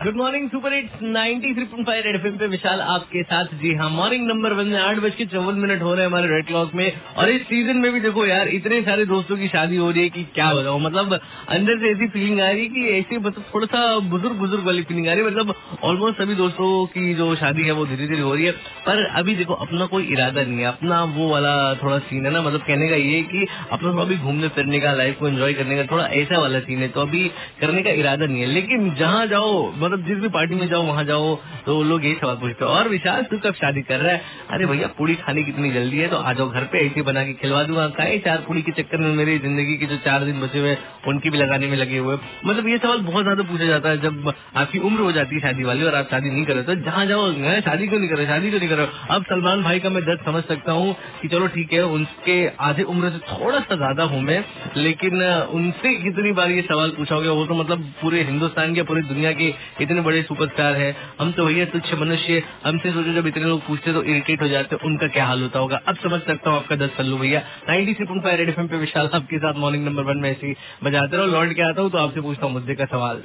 Good morning super hits 93.5 red FM पे विशाल आपके साथ। जी हाँ मॉर्निंग नंबर वन में आठ बज के चौवन मिनट हो रहे हैं हमारे रेड क्लॉक में। और इस सीज़न में भी देखो यार, इतने सारे दोस्तों की शादी हो रही है कि क्या बताओ मतलब अंदर से ऐसी फीलिंग आ रही है कि ऐसे मतलब थोड़ा सा बुज़ुर्ग बुज़ुर्ग वाली फीलिंग आ रही है। मतलब ऑलमोस्ट सभी दोस्तों की जो शादी है वो धीरे धीरे हो रही है। पर अभी देखो, अपना कोई इरादा नहीं है। अपना वो वाला थोड़ा सीन है ना मतलब कहने का ये कि अपना थोड़ा घूमने फिरने का लाइफ को एंजॉय करने का थोड़ा ऐसा वाला सीन है। तो अभी करने का इरादा नहीं है। लेकिन जहाँ जाओ मतलब जिस भी पार्टी में जाओ, वहाँ जाओ तो लोग यही सवाल पूछते हैं, और विशाल, तू कब शादी कर रहा है? अरे भैया पूरी खाने कितनी जल्दी है तो आ जाओ घर पे, ऐसे बना के खिलवा दूँगा। काहे चार पूरी के चक्कर में मेरी ज़िंदगी के जो चार दिन बचे हुए, उनकी भी लगाने में लगे हुए। मतलब ये सवाल बहुत ज़्यादा पूछा जाता है, जब आपकी उम्र हो जाती है शादी वाली और आप शादी नहीं करे तो जहाँ जाओ शादी क्यों नहीं करे शादी क्यों नहीं करे अब सलमान भाई का मैं दर्द समझ सकता हूँ कि चलो ठीक है, उनके आधे उम्र से थोड़ा सा ज़्यादा हूँ मैं, लेकिन उनसे कितनी बार ये सवाल पूछा होगा, वो तो मतलब पूरे हिंदुस्तान के, पूरी दुनिया के इतने बड़े सुपरस्टार है। हम तो भैया तुच्छ मनुष्य। हमसे सोचो, जब इतने लोग पूछते तो इरिटेट हो जाते उनका क्या हाल होता होगा? अब समझ सकता हूँ आपका दस सल्लू भैया। Ninety three point five red F पे विशाल आपके साथ मॉर्निंग नंबर वन में ऐसी बजाते रहो। लौट के आता हूँ तो आपसे पूछता हूँ मुद्दे का सवाल।